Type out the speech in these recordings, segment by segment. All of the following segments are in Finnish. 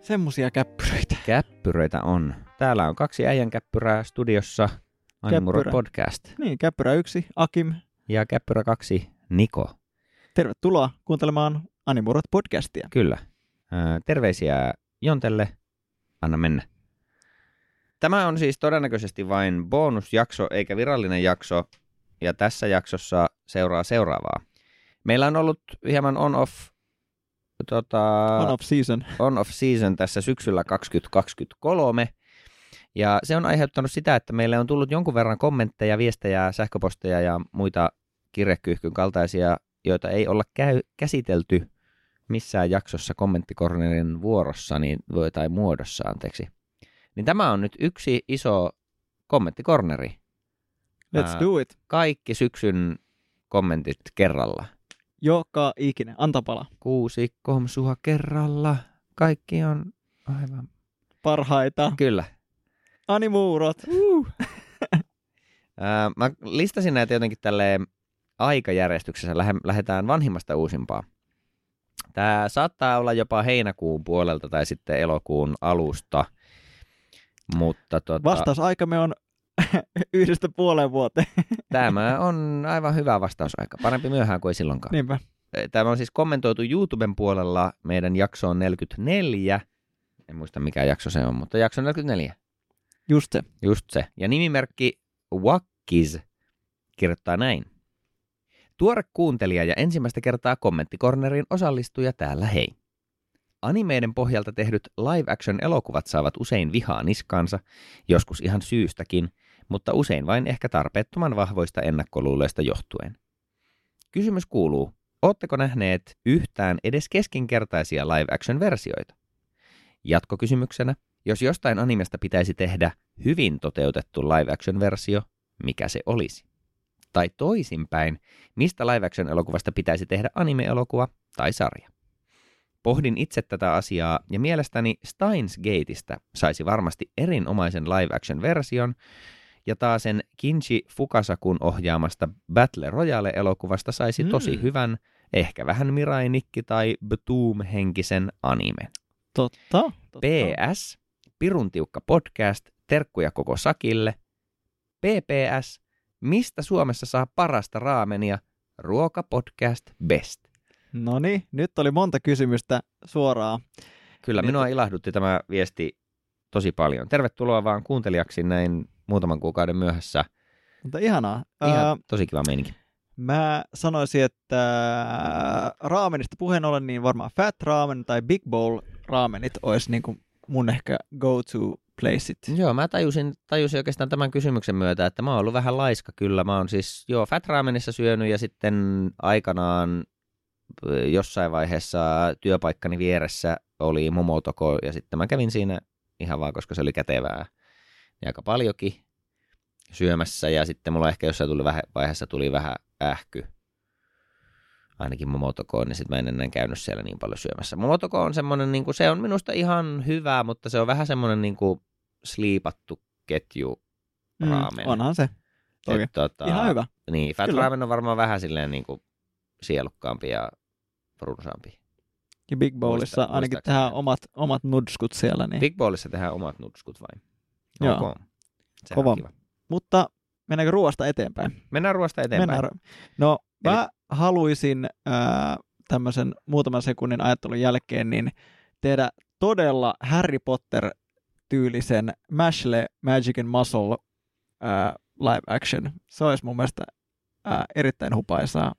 Semmosia käppyröitä. Käppyröitä on. Täällä on kaksi äijän käppyrää studiossa. Käppyrä. podcast. Niin, käppyrä yksi, Akim. Ja käppyrä kaksi, Niko. Tervetuloa kuuntelemaan Animurot podcastia. Kyllä. Terveisiä Jontelle. Anna mennä. Tämä on siis todennäköisesti vain bonusjakso eikä virallinen jakso. Ja tässä jaksossa seuraa seuraavaa. Meillä on ollut hieman on-off, tota, On off season. on-off season tässä syksyllä 2023. Ja se on aiheuttanut sitä, että meille on tullut jonkun verran kommentteja, viestejä, sähköposteja ja muita kirjekyyhkyn kaltaisia, joita ei olla käy- käsitelty missään jaksossa kommenttikornerin vuorossa niin, voi- tai muodossa, anteeksi. Niin tämä on nyt yksi iso kommenttikorneri. Let's Ää, do it. Kaikki syksyn kommentit kerralla. Joka ikinen. Anta pala. Kuusi komsua kerralla. Kaikki on aivan... Parhaita. Kyllä. Animurot. Ää, mä listasin näitä jotenkin tälleen aikajärjestyksessä. Lähdetään vanhimmasta uusimpaa. Tämä saattaa olla jopa heinäkuun puolelta tai sitten elokuun alusta. Mutta tota, Vastausaikamme on yhdestä puoleen vuoteen. tämä on aivan hyvä vastausaika. Parempi myöhään kuin ei silloinkaan. Niinpä. Tämä on siis kommentoitu YouTuben puolella meidän jaksoon 44. En muista mikä jakso se on, mutta jakso 44. Just se. Just se. Ja nimimerkki Wakkis kirjoittaa näin. Tuore kuuntelija ja ensimmäistä kertaa kommenttikornerin osallistuja täällä hei. Animeiden pohjalta tehdyt live-action-elokuvat saavat usein vihaa niskaansa, joskus ihan syystäkin, mutta usein vain ehkä tarpeettoman vahvoista ennakkoluuloista johtuen. Kysymys kuuluu, ootteko nähneet yhtään edes keskinkertaisia live-action-versioita? Jatkokysymyksenä, jos jostain animesta pitäisi tehdä hyvin toteutettu live-action-versio, mikä se olisi? Tai toisinpäin, mistä live-action-elokuvasta pitäisi tehdä anime-elokuva tai sarja? Pohdin itse tätä asiaa ja mielestäni Steins Gateista saisi varmasti erinomaisen live-action-version, ja taas sen Kinji Fukasakun ohjaamasta Battle Royale-elokuvasta saisi tosi Mm. hyvän, ehkä vähän Mirai Nikki tai Betoom-henkisen animen. Totta. totta. PS, Pirun tiukka podcast, terkkuja koko sakille. PPS, mistä Suomessa saa parasta raamenia? Ruokapodcast best. No niin, nyt oli monta kysymystä suoraan. Kyllä, Niin, minua ilahdutti tämä viesti tosi paljon. Tervetuloa vaan kuuntelijaksi näin muutaman kuukauden myöhässä. Mutta ihanaa. Ihan Ää, tosi kiva meininki. mä sanoisin, että raamenista puheen ollen, niin varmaan Fat Ramen tai Big Bowl raamenit olisi niin kuin mun ehkä go-to placeit. Joo, mä tajusin, tajusin oikeastaan tämän kysymyksen myötä, että mä oon ollut vähän laiska kyllä. Mä oon siis, joo, Fat Ramenissa syönyt ja sitten aikanaan jossain vaiheessa työpaikkani vieressä oli Momotoko ja sitten mä kävin siinä ihan vaan, koska se oli kätevää ja aika paljonkin syömässä ja sitten mulla ehkä jossain tuli vähän, vaiheessa tuli vähän ähky ainakin Momotokoon, niin sitten mä en enää käynyt siellä niin paljon syömässä. Momotoko on semmoinen, niin se on minusta ihan hyvä, mutta se on vähän semmoinen niin kuin sliipattu ketju raamen. Mm, onhan se. Toki. Et, tota, Ihan hyvä. Niin, fat Kyllä. ramen on varmaan vähän silleen niin kuin sielukkaampi ja runsaampi. Ja Big Bowlissa Muista- ainakin tehdään omat, omat nudskut siellä. Niin. Big Bowlissa tehdään omat nutskut vain. Joo. Ok. Sehän Kova. on kiva. Mutta mennäänkö ruoasta eteenpäin? Mennään ruoasta eteenpäin. Mennään. No, mä haluaisin ää, tämmöisen muutaman sekunnin ajattelun jälkeen niin tehdä todella Harry Potter-tyylisen Mashle Magic and Muscle ää, live action. Se olisi mun mielestä ää, erittäin hupaisaa.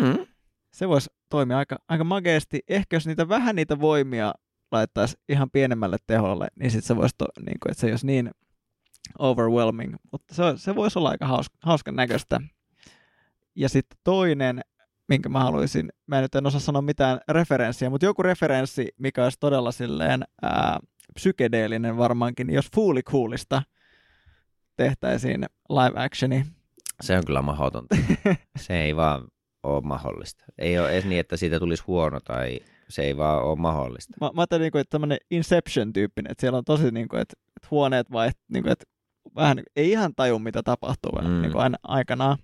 Mm. Se voisi toimia aika, aika mageesti. Ehkä jos niitä vähän niitä voimia laittaisi ihan pienemmälle teholle, niin sitten se voisi, to, niin kuin, että se ei olisi niin overwhelming. Mutta se, se voisi olla aika hauska, hauskan näköistä. Ja sitten toinen, minkä mä haluaisin, mä en nyt en osaa sanoa mitään referenssiä, mutta joku referenssi, mikä olisi todella silleen ää, psykedeellinen varmaankin, niin jos Fooly Coolista tehtäisiin live actioni. Se on kyllä mahdotonta. se ei vaan ole mahdollista. Ei ole edes niin, että siitä tulisi huono tai se ei vaan ole mahdollista. Mä, mä ajattelin, niinku, että tämmöinen Inception-tyyppinen, että siellä on tosi, niin kuin, että, että huoneet vai, niin kuin, että vähän niin ei ihan taju, mitä tapahtuu mm. niin kuin aina aikanaan.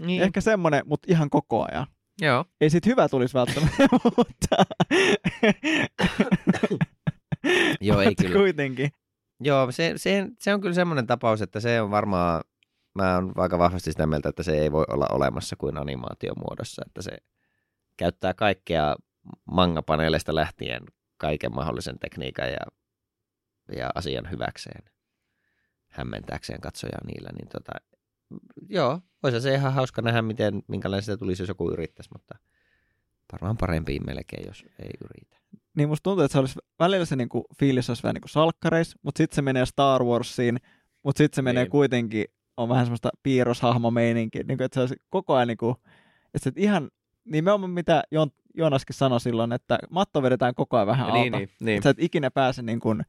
Niin. Ehkä semmoinen, mutta ihan koko ajan. Joo. Ei sit hyvä tulisi välttämättä, mutta... Joo, ei kyllä. Kuitenkin. Joo, se, se, se on kyllä semmoinen tapaus, että se on varmaan, mä oon aika vahvasti sitä mieltä, että se ei voi olla olemassa kuin animaatiomuodossa, että se käyttää kaikkea mangapaneeleista lähtien kaiken mahdollisen tekniikan ja, ja asian hyväkseen, hämmentääkseen katsojaa niillä, niin tota, joo, olisi se ihan hauska nähdä, miten, minkälainen sitä tulisi, jos joku yrittäisi, mutta varmaan parempi melkein, jos ei yritä. Niin musta tuntuu, että se olisi, välillä se niinku, fiilis olisi vähän niin kuin salkkareis, mutta sitten se menee Star Warsiin, mutta sitten se menee niin. kuitenkin, on vähän semmoista piirroshahmomeininkiä, niin kuin, että se olisi koko ajan niin kuin, että se ihan nimenomaan mitä Jon, Jonaskin sanoi silloin, että matto vedetään koko ajan vähän niin, alta. Niin, niin. Että sä et ikinä pääse niin kuin,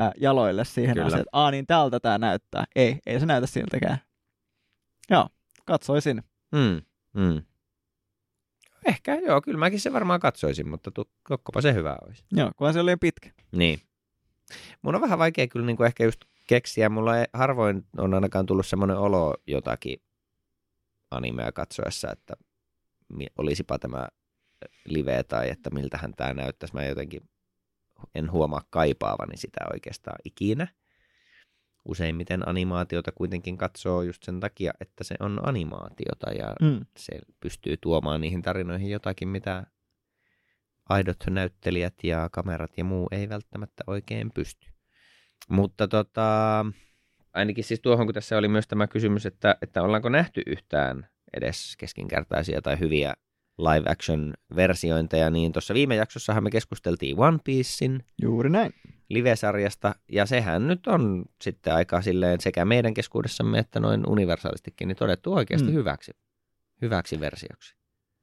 äh, jaloille siihen Kyllä. asiaan, että Aa, niin tältä tämä näyttää. Ei, ei se näytä siltäkään. Joo, katsoisin. Mm, mm. Ehkä, joo, kyllä mäkin se varmaan katsoisin, mutta tokkopa se hyvä olisi. Joo, kunhan se oli pitkä. Niin. Mun on vähän vaikea kyllä niin kuin ehkä just keksiä. Mulla ei, harvoin on ainakaan tullut semmoinen olo jotakin animea katsoessa, että olisipa tämä live tai että miltähän tämä näyttäisi. Mä jotenkin en huomaa kaipaavani sitä oikeastaan ikinä. Useimmiten animaatiota kuitenkin katsoo just sen takia, että se on animaatiota ja mm. se pystyy tuomaan niihin tarinoihin jotakin, mitä aidot näyttelijät ja kamerat ja muu ei välttämättä oikein pysty. Mutta tota, ainakin siis tuohon, kun tässä oli myös tämä kysymys, että, että ollaanko nähty yhtään edes keskinkertaisia tai hyviä live action versiointeja, niin tuossa viime jaksossahan me keskusteltiin One Piecein Juuri näin. live-sarjasta, ja sehän nyt on sitten aika silleen sekä meidän keskuudessamme että noin universaalistikin niin todettu oikeasti mm. hyväksi, hyväksi versioksi.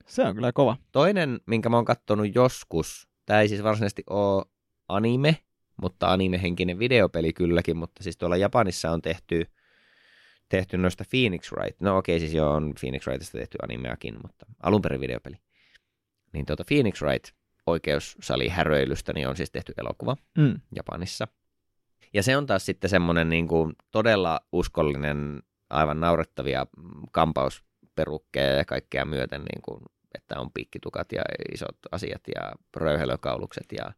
Se on kyllä kova. Toinen, minkä mä oon kattonut joskus, tämä ei siis varsinaisesti ole anime, mutta anime-henkinen videopeli kylläkin, mutta siis tuolla Japanissa on tehty tehty noista Phoenix Wright. No okei, okay, siis joo, on Phoenix Wrightista tehty animeakin, mutta alun perin videopeli. Niin tuota Phoenix Wright oikeussali häröilystä niin on siis tehty elokuva mm. Japanissa. Ja se on taas sitten semmoinen niin kuin todella uskollinen, aivan naurettavia kampausperukkeja ja kaikkea myöten, niin kuin, että on piikkitukat ja isot asiat ja röyhelökaulukset ja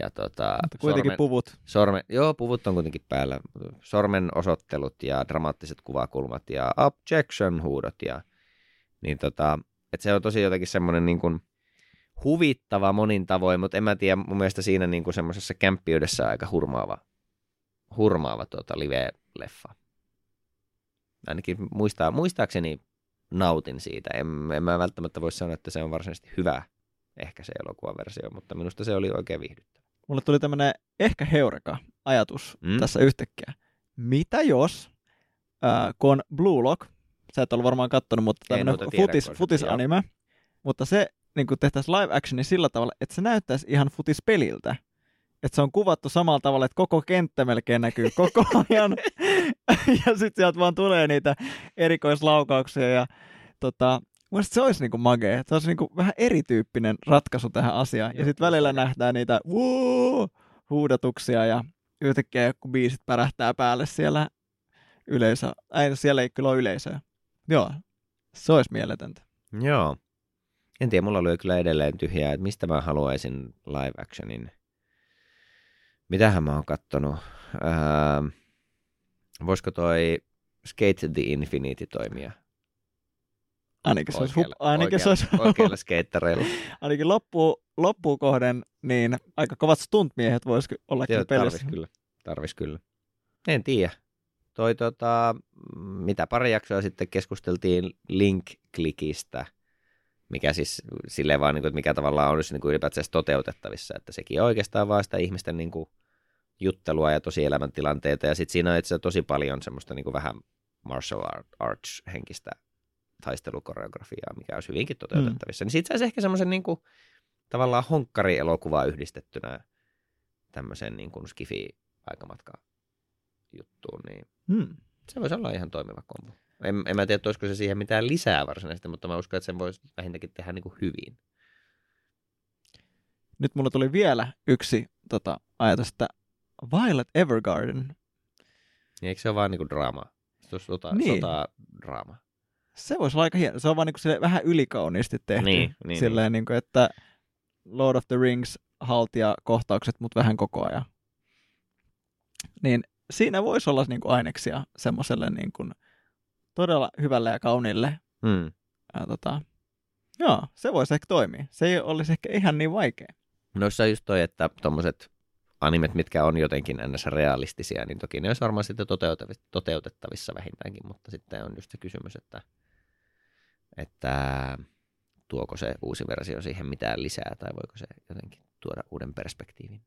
ja tota, Mutta kuitenkin sormen, puvut. Sormen, joo, puvut on kuitenkin päällä. Sormen osoittelut ja dramaattiset kuvakulmat ja objection-huudot. Ja, niin tota, et se on tosi jotenkin semmoinen niin kuin huvittava monin tavoin, mutta en mä tiedä, mun mielestä siinä niin kuin semmoisessa kämppiydessä aika hurmaava, hurmaava tuota live-leffa. Ainakin muistaa, muistaakseni nautin siitä. En, en mä välttämättä voi sanoa, että se on varsinaisesti hyvä ehkä se elokuvaversio, mutta minusta se oli oikein viihdyttävä. Mulle tuli tämmöinen ehkä heureka ajatus mm. tässä yhtäkkiä. Mitä jos, äh, kun on Blue Lock, sä et ollut varmaan kattonut, mutta tämmöinen futis, futisanime, mutta se niin tehtäisiin live actioni sillä tavalla, että se näyttäisi ihan futispeliltä. Että se on kuvattu samalla tavalla, että koko kenttä melkein näkyy koko ajan. ja sitten sieltä vaan tulee niitä erikoislaukauksia ja tota, Mielestäni se olisi niinku magea. Se olisi niinku vähän erityyppinen ratkaisu tähän asiaan. Ja sitten välillä nähdään niitä wuu, huudatuksia ja yhtäkkiä kun biisit pärähtää päälle siellä yleisö. Ei, siellä ei kyllä ole yleisöä. Joo, se olisi mieletöntä. Joo. En tiedä, mulla oli kyllä edelleen tyhjää, että mistä mä haluaisin live actionin. Mitähän mä oon kattonut? Öö, voisiko toi Skate the Infinity toimia? Ainakin se olisi, ainakin se olisi oikeilla skeittareilla. ainakin loppu, loppuun kohden, niin aika kovat stuntmiehet voisi olla Joo, pelissä. Tarvis kyllä, tarvis kyllä. En tiedä. Toi tota, mitä pari jaksoa sitten keskusteltiin Link-klikistä, mikä siis silleen vaan, niin kuin, että mikä tavallaan on niin kuin ylipäätään toteutettavissa, että sekin on oikeastaan vaan sitä ihmisten niin kuin, juttelua ja tosi elämäntilanteita, ja sitten siinä on itse tosi paljon semmoista niin kuin vähän martial arts-henkistä taistelukoreografiaa, mikä olisi hyvinkin toteutettavissa. Mm. Niin siitä saisi ehkä semmoisen niin kuin, tavallaan honkkari-elokuvaa yhdistettynä tämmöiseen niin skifi-aikamatka juttuun, niin mm. se voisi olla ihan toimiva kombo. En, en mä tiedä, olisiko se siihen mitään lisää varsinaisesti, mutta mä uskon, että sen voisi vähintäänkin tehdä niin kuin hyvin. Nyt mulla tuli vielä yksi tota, ajatus, että Violet Evergarden, Niin eikö se ole vaan niin kuin draamaa? Sota, Niin. sota draama. Se voisi olla aika hieno. Se on vaan niin vähän ylikauniisti tehty. Niin, niin, Silleen, niin. Kuin, että Lord of the Rings haltia kohtaukset, mutta vähän koko ajan. Niin siinä voisi olla niin kuin aineksia semmoiselle niin kuin todella hyvälle ja kauniille. Hmm. Ja, tota, joo, se voisi ehkä toimia. Se ei olisi ehkä ihan niin vaikea. Noissa on just toi, että tommoset animet, mitkä on jotenkin ns. realistisia, niin toki ne olisi varmaan sitten toteutettavissa vähintäänkin, mutta sitten on just se kysymys, että, että tuoko se uusi versio siihen mitään lisää tai voiko se jotenkin tuoda uuden perspektiivin,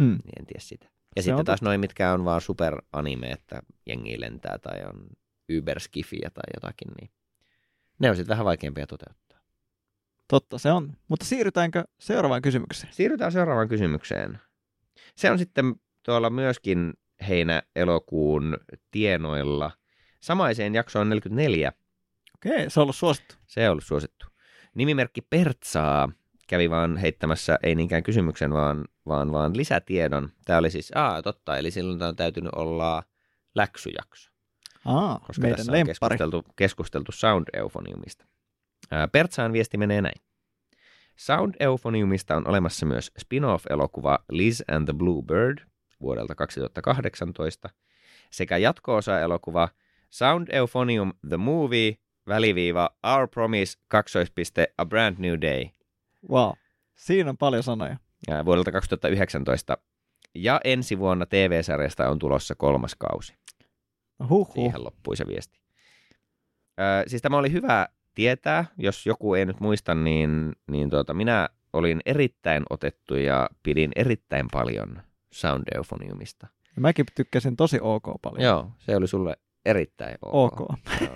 Mm. niin en tiedä sitä. Ja Se sitten on taas noin, mitkä on vaan superanime, että jengi lentää tai on yberskifiä tai jotakin, niin ne on sitten vähän vaikeampia toteuttaa. Totta se on. Mutta siirrytäänkö seuraavaan kysymykseen? Siirrytään seuraavaan kysymykseen. Se on sitten tuolla myöskin heinä-elokuun tienoilla. Samaiseen jaksoon 44. Okei, se on ollut suosittu. Se on ollut suosittu. Nimimerkki Pertsaa kävi vaan heittämässä, ei niinkään kysymyksen, vaan, vaan, vaan lisätiedon. Tämä oli siis, aa totta, eli silloin tämä on täytynyt olla läksyjakso, Aa, koska meidän tässä on lemppari. keskusteltu, keskusteltu Sound Euphoniumista. Ää, Pertsaan viesti menee näin. Sound Euphoniumista on olemassa myös spin-off-elokuva Liz and the Blue Bird vuodelta 2018 sekä jatko-osa-elokuva Sound Euphonium The Movie väliviiva Our Promise kaksoispiste A Brand New Day Wow. Siinä on paljon sanoja. ää, vuodelta 2019. Ja ensi vuonna TV-sarjasta on tulossa kolmas kausi. Huhhuh. Siihen loppui se viesti. Ö, siis tämä oli hyvä tietää. Jos joku ei nyt muista, niin, niin tuota, minä olin erittäin otettu ja pidin erittäin paljon Sound Euphoniumista. Ja mäkin tykkäsin tosi ok paljon. Joo, se oli sulle erittäin ok. Ok. Joo.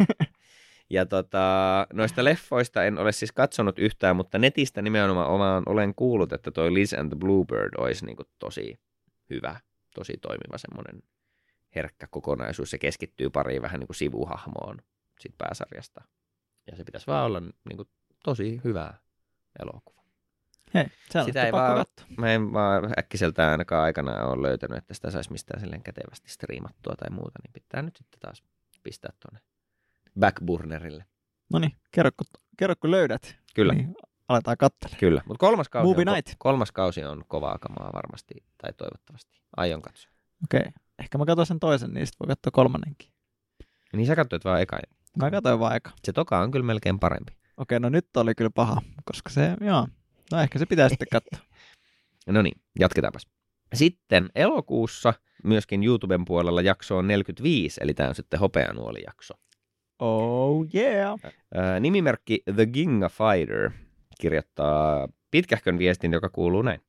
Ja tota, noista leffoista en ole siis katsonut yhtään, mutta netistä nimenomaan omaan olen kuullut, että toi Liz and the Bluebird olisi niin tosi hyvä, tosi toimiva semmoinen herkkä kokonaisuus. Se keskittyy pariin vähän niin kuin sivuhahmoon siitä pääsarjasta. Ja se pitäisi vaan olla niin kuin tosi hyvä elokuva. Hei, Sitä ei vaan-. Mä en vaan äkkiseltään ainakaan aikana ole löytänyt, että sitä saisi mistään silleen kätevästi striimattua tai muuta, niin pitää nyt sitten taas pistää tuonne backburnerille. No niin, kerro kerro kun löydät. Kyllä. Niin aletaan katsella. Kyllä, mutta kolmas kausi, Movie on, night. kolmas kausi on kovaa kamaa varmasti, tai toivottavasti. Aion katsoa. Okei. Okay. Ehkä mä katson sen toisen, niin sit voi katsoa kolmannenkin. Niin sä katsoit vaan eka. Mä katsoin vaan eka. Se toka on kyllä melkein parempi. Okei, no nyt oli kyllä paha, koska se, joo. No ehkä se pitää sitten katsoa. No niin, jatketaanpas. Sitten elokuussa myöskin YouTuben puolella jakso on 45, eli tämä on sitten hopeanuolijakso. Oh yeah. Ää, nimimerkki The Ginga Fighter kirjoittaa pitkähkön viestin, joka kuuluu näin.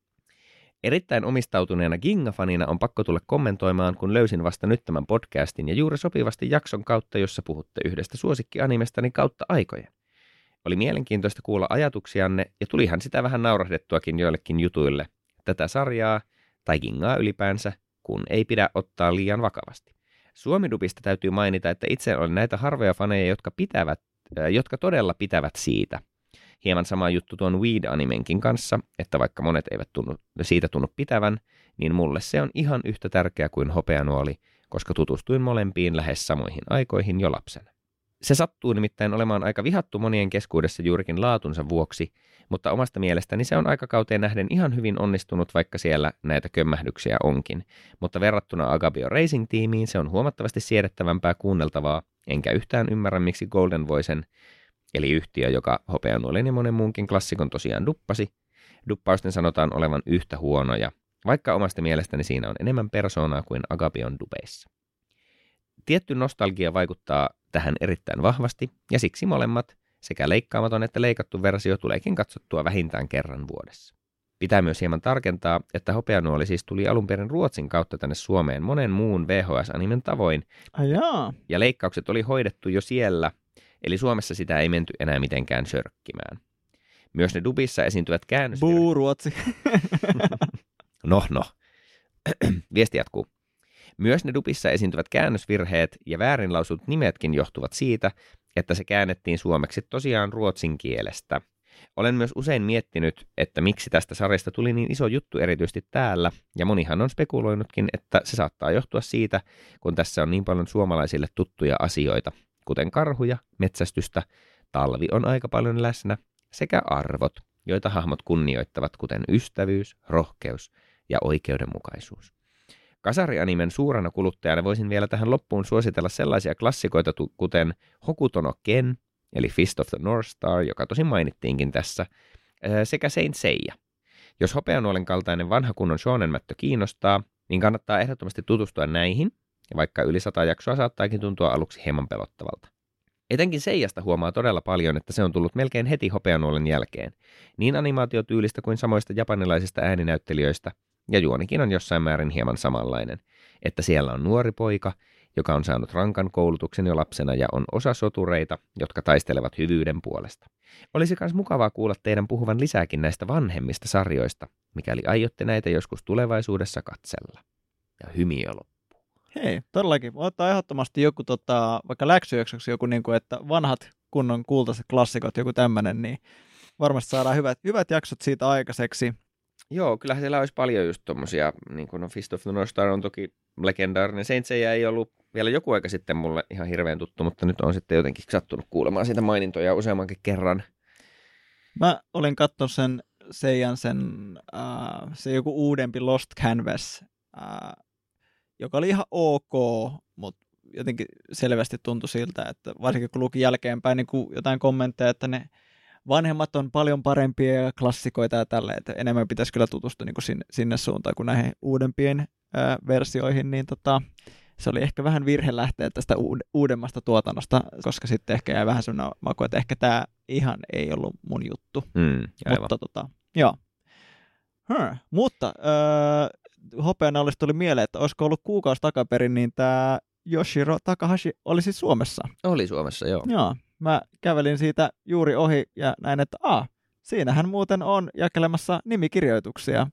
Erittäin omistautuneena Ginga-fanina on pakko tulla kommentoimaan, kun löysin vasta nyt tämän podcastin ja juuri sopivasti jakson kautta, jossa puhutte yhdestä suosikkianimestani kautta aikojen. Oli mielenkiintoista kuulla ajatuksianne ja tulihan sitä vähän naurahdettuakin joillekin jutuille. Tätä sarjaa, tai Gingaa ylipäänsä, kun ei pidä ottaa liian vakavasti. Suomidubista täytyy mainita, että itse olen näitä harvoja faneja, jotka, pitävät, jotka todella pitävät siitä. Hieman sama juttu tuon Weed-animenkin kanssa, että vaikka monet eivät tunnu, siitä tunnu pitävän, niin mulle se on ihan yhtä tärkeä kuin hopeanuoli, koska tutustuin molempiin lähes samoihin aikoihin jo lapsena. Se sattuu nimittäin olemaan aika vihattu monien keskuudessa juurikin laatunsa vuoksi, mutta omasta mielestäni se on aikakauteen nähden ihan hyvin onnistunut, vaikka siellä näitä kömmähdyksiä onkin. Mutta verrattuna Agabio Racing-tiimiin se on huomattavasti siedettävämpää kuunneltavaa, enkä yhtään ymmärrä miksi Golden Voicen, eli yhtiö, joka hopeanuolen ja monen muunkin klassikon tosiaan duppasi, duppausten sanotaan olevan yhtä huonoja, vaikka omasta mielestäni siinä on enemmän persoonaa kuin Agabion dupeissa. Tietty nostalgia vaikuttaa tähän erittäin vahvasti, ja siksi molemmat, sekä leikkaamaton että leikattu versio tuleekin katsottua vähintään kerran vuodessa. Pitää myös hieman tarkentaa, että hopeanuoli siis tuli alun perin Ruotsin kautta tänne Suomeen monen muun VHS-animen tavoin, Ai jaa. ja leikkaukset oli hoidettu jo siellä, eli Suomessa sitä ei menty enää mitenkään sörkkimään. Myös ne dubissa esiintyvät käännös... Buu Ruotsi. No, no. Viesti jatkuu. Myös ne dupissa esiintyvät käännösvirheet ja väärinlausut nimetkin johtuvat siitä, että se käännettiin suomeksi tosiaan ruotsin kielestä. Olen myös usein miettinyt, että miksi tästä sarjasta tuli niin iso juttu erityisesti täällä, ja monihan on spekuloinutkin, että se saattaa johtua siitä, kun tässä on niin paljon suomalaisille tuttuja asioita, kuten karhuja, metsästystä, talvi on aika paljon läsnä, sekä arvot, joita hahmot kunnioittavat, kuten ystävyys, rohkeus ja oikeudenmukaisuus. Kasarianimen suurana kuluttajana voisin vielä tähän loppuun suositella sellaisia klassikoita kuten Hokutono Ken, eli Fist of the North Star, joka tosi mainittiinkin tässä, sekä Saint Seiya. Jos hopeanuolen kaltainen vanha kunnon shonen-mättö kiinnostaa, niin kannattaa ehdottomasti tutustua näihin, vaikka yli sata jaksoa saattaakin tuntua aluksi hieman pelottavalta. Etenkin Seijasta huomaa todella paljon, että se on tullut melkein heti hopeanuolen jälkeen, niin animaatiotyylistä kuin samoista japanilaisista ääninäyttelijöistä, ja juonikin on jossain määrin hieman samanlainen, että siellä on nuori poika, joka on saanut rankan koulutuksen jo lapsena ja on osa sotureita, jotka taistelevat hyvyyden puolesta. Olisi myös mukavaa kuulla teidän puhuvan lisääkin näistä vanhemmista sarjoista, mikäli aiotte näitä joskus tulevaisuudessa katsella. Ja hymiö loppuu. Hei, todellakin. Ottaa ehdottomasti joku tota, vaikka läksyöksyksi joku, niin kuin, että vanhat kunnon kultaiset klassikot, joku tämmöinen, niin varmasti saadaan hyvät, hyvät jaksot siitä aikaiseksi. Joo, kyllähän siellä olisi paljon just tommosia, niin kuin no Fist of the North Star on toki legendaarinen. Saints ei ollut vielä joku aika sitten mulle ihan hirveän tuttu, mutta nyt on sitten jotenkin sattunut kuulemaan siitä mainintoja useammankin kerran. Mä olin katsonut sen Seijan sen, äh, se joku uudempi Lost Canvas, äh, joka oli ihan ok, mutta jotenkin selvästi tuntui siltä, että varsinkin kun luki jälkeenpäin niin jotain kommentteja, että ne vanhemmat on paljon parempia klassikoita ja tälle, että enemmän pitäisi kyllä tutustua niin kuin sinne, sinne suuntaan kuin näihin uudempiin ää, versioihin, niin tota, se oli ehkä vähän virhe lähteä tästä uudemmasta tuotannosta, koska sitten ehkä jäi vähän sellainen maku, että ehkä tämä ihan ei ollut mun juttu. Mm, Mutta tota, joo. Hmm. Mutta öö, hopeana olisi tuli mieleen, että olisiko ollut kuukausi takaperin, niin tämä Yoshiro Takahashi oli siis Suomessa. Oli Suomessa, joo. Joo, mä kävelin siitä juuri ohi ja näin, että a, siinähän muuten on jakelemassa nimikirjoituksia.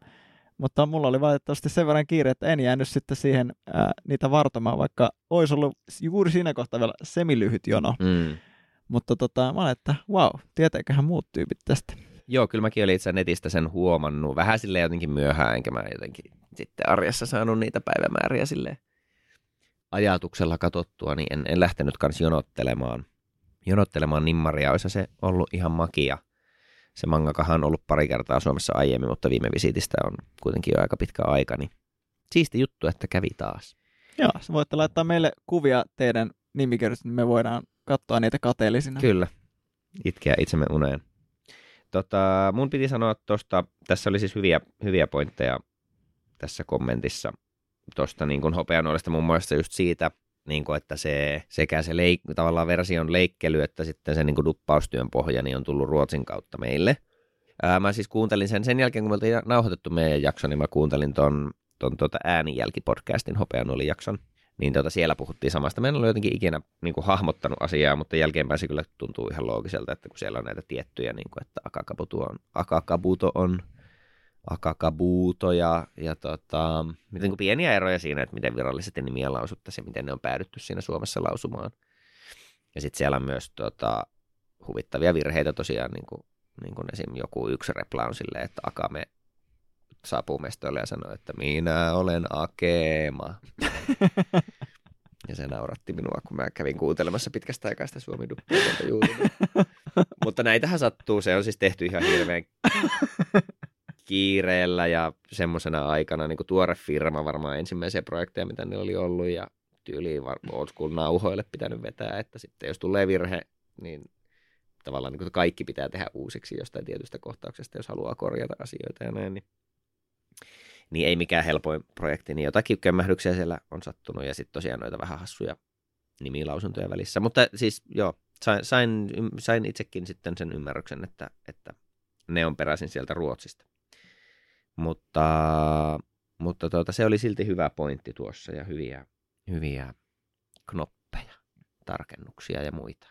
Mutta mulla oli valitettavasti sen verran kiire, että en jäänyt sitten siihen ää, niitä vartomaan, vaikka olisi ollut juuri siinä kohtaa vielä semilyhyt jono. Mm. Mutta tota, mä olin, että wow, tietääköhän muut tyypit tästä. Joo, kyllä mäkin olin itse netistä sen huomannut. Vähän sille jotenkin myöhään, enkä mä jotenkin sitten arjessa saanut niitä päivämääriä sille ajatuksella katottua, niin en, en lähtenyt kans jonottelemaan, jonottelemaan nimmaria. Olisi se ollut ihan makia se mangakahan on ollut pari kertaa Suomessa aiemmin, mutta viime visitistä on kuitenkin jo aika pitkä aika, niin siisti juttu, että kävi taas. Joo, sä voitte laittaa meille kuvia teidän nimikirjoista, niin me voidaan katsoa niitä kateellisina. Kyllä, itkeä itsemme uneen. Tota, mun piti sanoa tuosta, tässä oli siis hyviä, hyviä pointteja tässä kommentissa tuosta niin hopeanuolesta muun muassa just siitä, niin kuin, että se, sekä se leik, tavallaan version leikkely että sitten se niin kuin duppaustyön pohja niin on tullut Ruotsin kautta meille. Ää, mä siis kuuntelin sen sen jälkeen, kun me oltiin nauhoitettu meidän jakso, niin mä kuuntelin ton, ton tuota äänijälkipodcastin Hopeanuoli jakson. Niin tuota, siellä puhuttiin samasta. Mä en ole jotenkin ikinä niin kuin, hahmottanut asiaa, mutta jälkeenpäin se kyllä tuntuu ihan loogiselta, että kun siellä on näitä tiettyjä, niin kuin, että Akakabuto on, Akakabuto on Akakabuuto ja, ja tota, miten kuin pieniä eroja siinä, että miten virallisesti nimiä lausuttaisiin ja miten ne on päädytty siinä Suomessa lausumaan. Ja sitten siellä on myös tota, huvittavia virheitä tosiaan, niin kuin, niin kuin esim. joku yksi repla on silleen, että Akame saapuu mestoille ja sanoo, että minä olen Akema. ja se nauratti minua, kun mä kävin kuuntelemassa pitkästä aikaa sitä suomi Mutta näitähän sattuu, se on siis tehty ihan hirveän kiireellä ja semmoisena aikana niin kuin tuore firma varmaan ensimmäisiä projekteja, mitä ne oli ollut ja tyyliin old school nauhoille pitänyt vetää, että sitten jos tulee virhe, niin tavallaan niin kuin kaikki pitää tehdä uusiksi jostain tietystä kohtauksesta, jos haluaa korjata asioita ja näin, niin, niin ei mikään helpoin projekti, niin jotakin kömmähdyksiä siellä on sattunut ja sitten tosiaan noita vähän hassuja nimilausuntoja välissä, mutta siis joo, sain, sain, sain itsekin sitten sen ymmärryksen, että, että ne on peräisin sieltä Ruotsista. Mutta, mutta tuota, se oli silti hyvä pointti tuossa ja hyviä, hyviä knoppeja, tarkennuksia ja muita.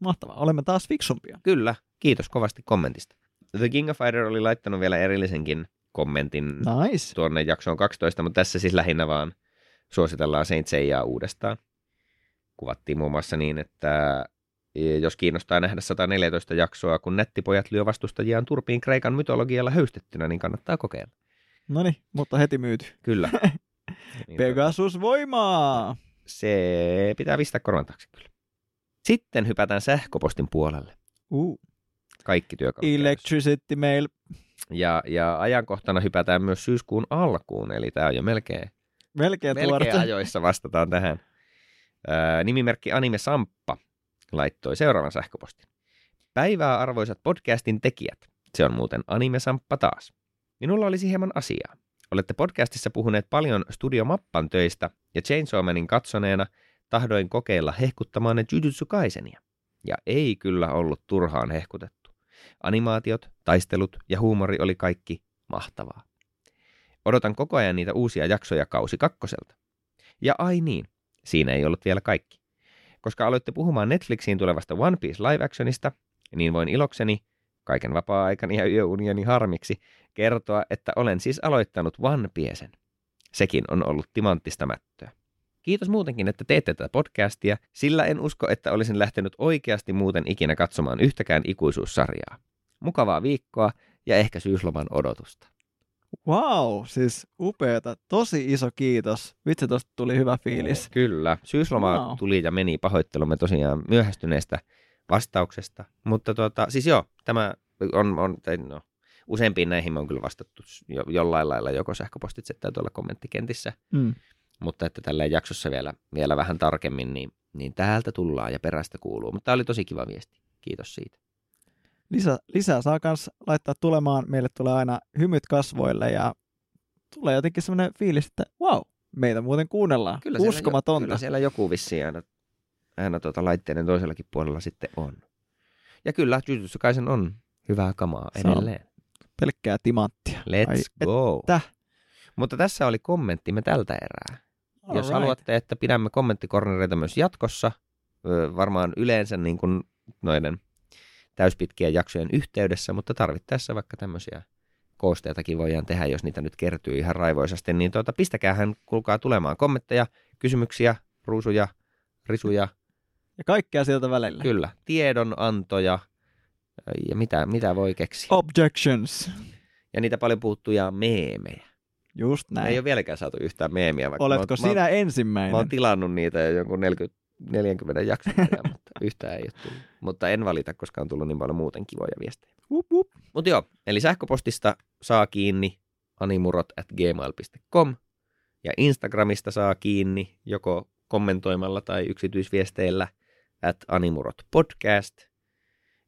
Mahtavaa, olemme taas fiksumpia. Kyllä, kiitos kovasti kommentista. The King of Fighter oli laittanut vielä erillisenkin kommentin nice. tuonne jaksoon 12, mutta tässä siis lähinnä vaan suositellaan Saint Seiyaa uudestaan. Kuvattiin muun muassa niin, että jos kiinnostaa nähdä 114 jaksoa, kun nettipojat lyö vastustajiaan turpiin Kreikan mytologialla höystettynä, niin kannattaa kokeilla. No niin, mutta heti myyty. Kyllä. niin, Pegasus voimaa! Se pitää pistää korvan taakse kyllä. Sitten hypätään sähköpostin puolelle. Uh. Kaikki työkalut. Electricity mail. Ja, ja ajankohtana hypätään myös syyskuun alkuun, eli tämä on jo melkein, Melkein, melkein ajoissa vastataan tähän. Ää, nimimerkki Anime Samppa laittoi seuraavan sähköpostin. Päivää arvoisat podcastin tekijät. Se on muuten Anime Samppa taas. Minulla olisi hieman asiaa. Olette podcastissa puhuneet paljon Studio Mappan töistä ja Chainsaw Manin katsoneena tahdoin kokeilla hehkuttamaanne Jujutsu Kaisenia. Ja ei kyllä ollut turhaan hehkutettu. Animaatiot, taistelut ja huumori oli kaikki mahtavaa. Odotan koko ajan niitä uusia jaksoja kausi kakkoselta. Ja ai niin, siinä ei ollut vielä kaikki. Koska aloitte puhumaan Netflixiin tulevasta One Piece live-actionista, niin voin ilokseni, kaiken vapaa-aikani ja yöunieni harmiksi, kertoa, että olen siis aloittanut One Piecen. Sekin on ollut timanttista mättöä. Kiitos muutenkin, että teette tätä podcastia, sillä en usko, että olisin lähtenyt oikeasti muuten ikinä katsomaan yhtäkään ikuisuussarjaa. Mukavaa viikkoa ja ehkä syysloman odotusta. Wow, siis upeeta. Tosi iso kiitos. Vitsi, tosta tuli hyvä fiilis. Kyllä, syysloma Wow. tuli ja meni pahoittelumme tosiaan myöhästyneestä vastauksesta. Mutta tuota, siis joo, tämä on, on no, useimpiin näihin on kyllä vastattu jo, jollain lailla joko sähköpostitse tai tuolla kommenttikentissä. Mm. Mutta että tällä jaksossa vielä, vielä vähän tarkemmin, niin, niin täältä tullaan ja perästä kuuluu. Mutta tämä oli tosi kiva viesti. Kiitos siitä. Lisä, lisää saa kans laittaa tulemaan. Meille tulee aina hymyt kasvoille ja tulee jotenkin semmoinen fiilis, että wow, meitä muuten kuunnellaan. Kyllä siellä, jo, Uskomatonta. kyllä siellä joku vissiin aina, aina tuota laitteiden toisellakin puolella sitten on. Ja kyllä, Jujutsu Kaisen on hyvää kamaa Se edelleen. Pelkkää timanttia. Let's Ai go. että. Mutta tässä oli kommenttimme tältä erää. Jos Alright. haluatte, että pidämme kommenttikornereita myös jatkossa, varmaan yleensä niin kuin noiden täyspitkien jaksojen yhteydessä, mutta tarvittaessa vaikka tämmöisiä koosteitakin voidaan tehdä, jos niitä nyt kertyy ihan raivoisasti, niin tuota, pistäkäähän, kuulkaa tulemaan kommentteja, kysymyksiä, ruusuja, risuja, Ja kaikkea sieltä välillä. kyllä, tiedonantoja ja mitä, mitä voi keksiä. Objections. Ja niitä paljon puuttuja meemejä. Just Me näin. ei ole vieläkään saatu yhtään meemiä, vaikka Oletko mä, sinä mä, ensimmäinen? Mä oon tilannut niitä jo jonkun 40, 40 jakson ajan, mutta yhtään ei ole tullut. Mutta en valita, koska on tullut niin paljon muuten kivoja viestejä. Mutta joo, eli sähköpostista saa kiinni animurot at gmail.com ja Instagramista saa kiinni joko kommentoimalla tai yksityisviesteillä at animurot podcast.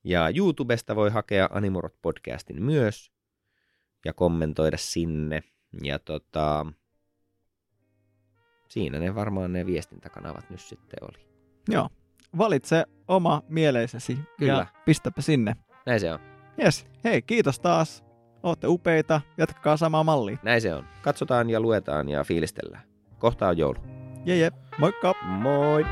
Ja YouTubesta voi hakea Animurot podcastin myös ja kommentoida sinne. Ja tota, siinä ne varmaan ne viestintäkanavat nyt sitten oli. Joo. Valitse oma mieleisesi Kyllä. ja pistäpä sinne. Näin se on. Yes. Hei, kiitos taas. Ootte upeita. Jatkakaa samaa mallia. Näin se on. Katsotaan ja luetaan ja fiilistellään. Kohta on joulu. Jee, jee. Moikka. Moi!